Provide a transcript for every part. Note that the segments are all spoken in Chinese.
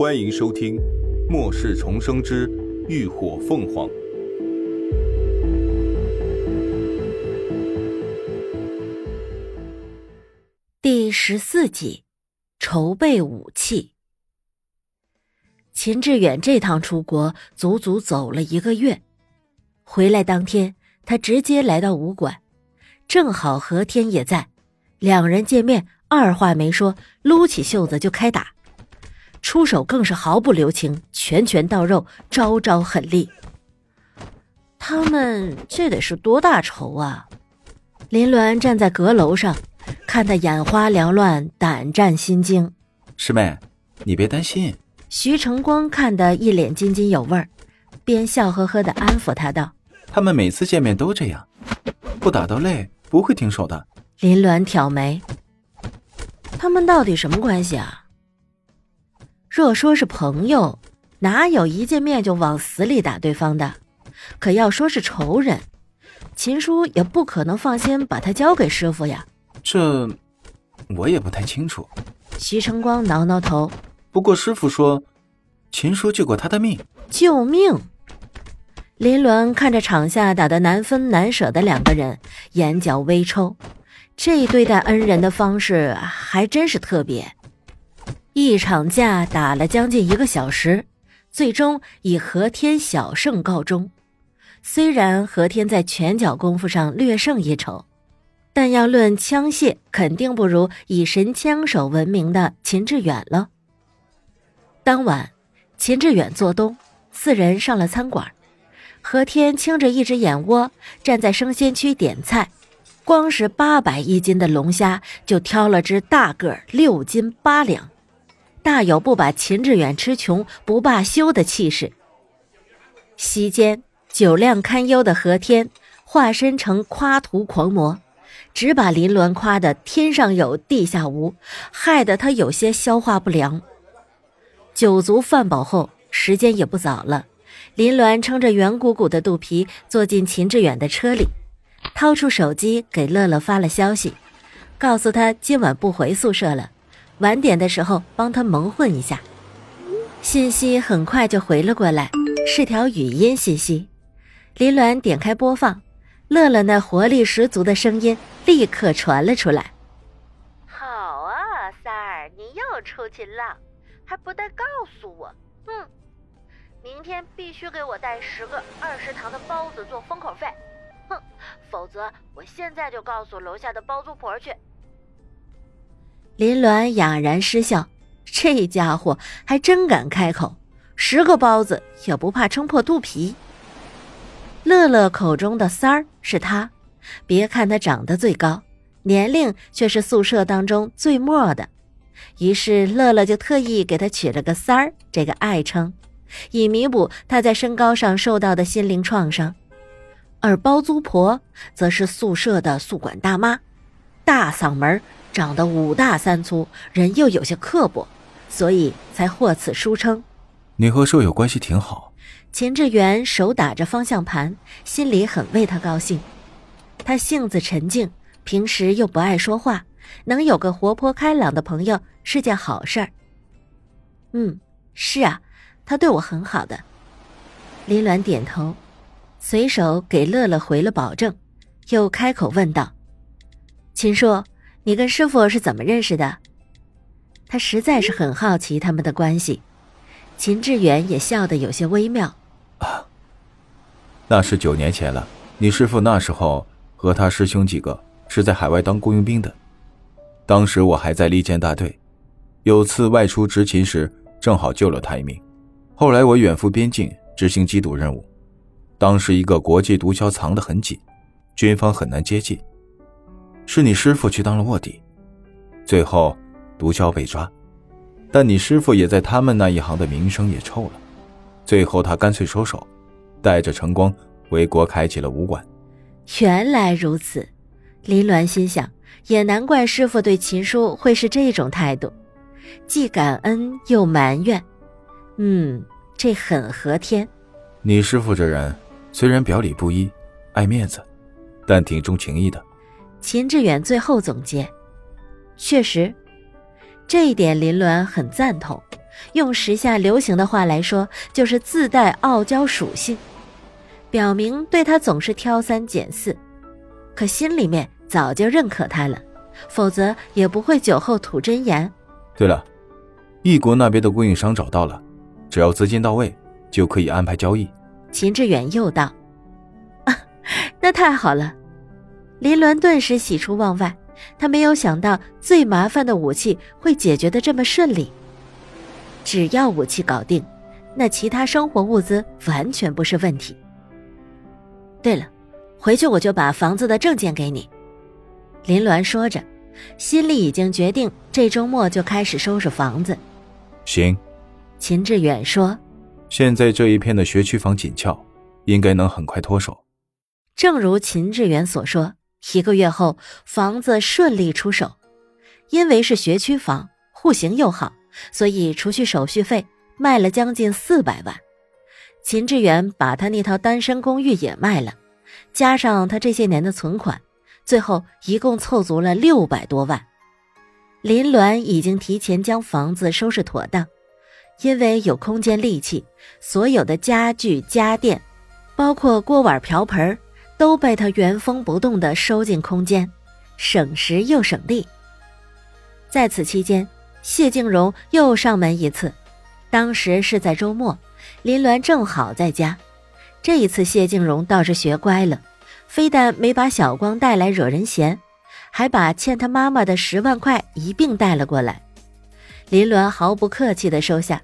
欢迎收听《末世重生之浴火凤凰》第十四集：筹备武器。秦志远这趟出国足足走了一个月，回来当天，他直接来到武馆，正好何天也在，两人见面，二话没说，撸起袖子就开打。出手更是毫不留情，拳拳到肉，招招狠厉。他们这得是多大仇啊！林鸾站在阁楼上，看得眼花缭乱，胆战心惊。师妹，你别担心。徐成光看得一脸津津有味儿，边笑呵呵的安抚他道：“他们每次见面都这样，不打到累不会停手的。”林鸾挑眉：“他们到底什么关系啊？”若说是朋友，哪有一见面就往死里打对方的？可要说是仇人，秦叔也不可能放心把他交给师傅呀。这我也不太清楚。徐成光挠挠头。不过师傅说，秦叔救过他的命。救命！林伦看着场下打得难分难舍的两个人，眼角微抽。这对待恩人的方式还真是特别。一场架打了将近一个小时，最终以何天小胜告终。虽然何天在拳脚功夫上略胜一筹，但要论枪械，肯定不如以神枪手闻名的秦志远了。当晚，秦志远做东，四人上了餐馆。何天清着一只眼窝，站在生鲜区点菜，光是八百一斤的龙虾，就挑了只大个六斤八两。大有不把秦志远吃穷不罢休的气势。席间，酒量堪忧的何天化身成夸图狂魔，只把林鸾夸的天上有地下无，害得他有些消化不良。酒足饭饱后，时间也不早了，林鸾撑着圆鼓鼓的肚皮坐进秦志远的车里，掏出手机给乐乐发了消息，告诉他今晚不回宿舍了。晚点的时候帮他蒙混一下，信息很快就回了过来，是条语音信息。林鸾点开播放，乐乐那活力十足的声音立刻传了出来：“好啊，三儿，你又出勤了，还不带告诉我，哼！明天必须给我带十个二食堂的包子做封口费，哼！否则我现在就告诉楼下的包租婆去。”林鸾哑然失笑，这家伙还真敢开口，十个包子也不怕撑破肚皮。乐乐口中的三儿是他，别看他长得最高，年龄却是宿舍当中最末的，于是乐乐就特意给他取了个三儿这个爱称，以弥补他在身高上受到的心灵创伤。而包租婆则是宿舍的宿管大妈，大嗓门。长得五大三粗，人又有些刻薄，所以才获此殊称。你和舍友关系挺好。秦志远手打着方向盘，心里很为他高兴。他性子沉静，平时又不爱说话，能有个活泼开朗的朋友是件好事儿。嗯，是啊，他对我很好的。林鸾点头，随手给乐乐回了保证，又开口问道：“秦叔。”你跟师傅是怎么认识的？他实在是很好奇他们的关系。秦志远也笑得有些微妙。啊，那是九年前了。你师傅那时候和他师兄几个是在海外当雇佣兵的，当时我还在利剑大队，有次外出执勤时正好救了他一命。后来我远赴边境执行缉毒任务，当时一个国际毒枭藏得很紧，军方很难接近。是你师傅去当了卧底，最后毒枭被抓，但你师傅也在他们那一行的名声也臭了，最后他干脆收手，带着陈光回国开启了武馆。原来如此，林鸾心想，也难怪师傅对秦叔会是这种态度，既感恩又埋怨。嗯，这很合天。你师傅这人虽然表里不一，爱面子，但挺重情义的。秦志远最后总结：“确实，这一点林鸾很赞同。用时下流行的话来说，就是自带傲娇属性，表明对他总是挑三拣四，可心里面早就认可他了，否则也不会酒后吐真言。对了，异国那边的供应商找到了，只要资金到位，就可以安排交易。秦志远又道：“啊，那太好了！”林鸾顿时喜出望外，他没有想到最麻烦的武器会解决的这么顺利。只要武器搞定，那其他生活物资完全不是问题。对了，回去我就把房子的证件给你。”林鸾说着，心里已经决定这周末就开始收拾房子。行，秦志远说：“现在这一片的学区房紧俏，应该能很快脱手。”正如秦志远所说，一个月后房子顺利出手，因为是学区房，户型又好。所以，除去手续费，卖了将近四百万。秦志远把他那套单身公寓也卖了，加上他这些年的存款，最后一共凑足了六百多万。林鸾已经提前将房子收拾妥当，因为有空间利器，所有的家具家电，包括锅碗瓢盆，都被他原封不动地收进空间，省时又省力。在此期间。谢静荣又上门一次，当时是在周末，林鸾正好在家。这一次谢静荣倒是学乖了，非但没把小光带来惹人嫌，还把欠他妈妈的十万块一并带了过来。林鸾毫不客气地收下，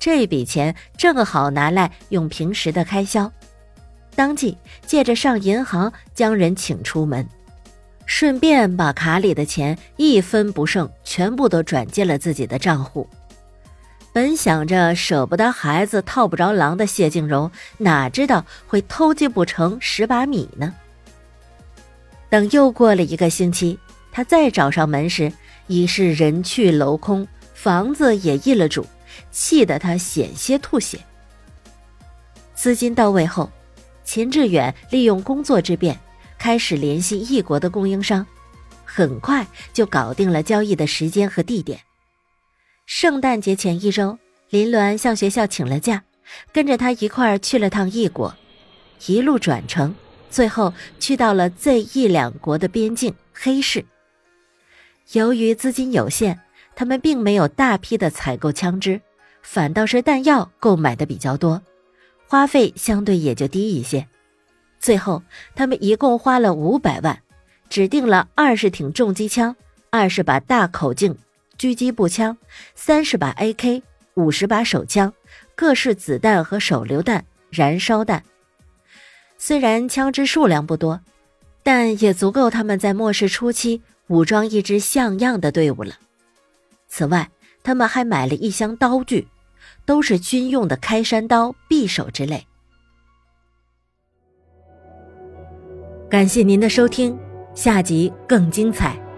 这笔钱正好拿来用平时的开销，当即借着上银行将人请出门。顺便把卡里的钱一分不剩，全部都转进了自己的账户。本想着舍不得孩子套不着狼的谢静柔，哪知道会偷鸡不成蚀把米呢？等又过了一个星期，他再找上门时，已是人去楼空，房子也易了主，气得他险些吐血。资金到位后，秦志远利用工作之便。开始联系异国的供应商，很快就搞定了交易的时间和地点。圣诞节前一周，林鸾向学校请了假，跟着他一块儿去了趟异国，一路转乘，最后去到了 Z、E 两国的边境黑市。由于资金有限，他们并没有大批的采购枪支，反倒是弹药购买的比较多，花费相对也就低一些。最后，他们一共花了五百万，指定了二十挺重机枪、二十把大口径狙击步枪、三十把 AK、五十把手枪、各式子弹和手榴弹、燃烧弹。虽然枪支数量不多，但也足够他们在末世初期武装一支像样的队伍了。此外，他们还买了一箱刀具，都是军用的开山刀、匕首之类。感谢您的收听，下集更精彩。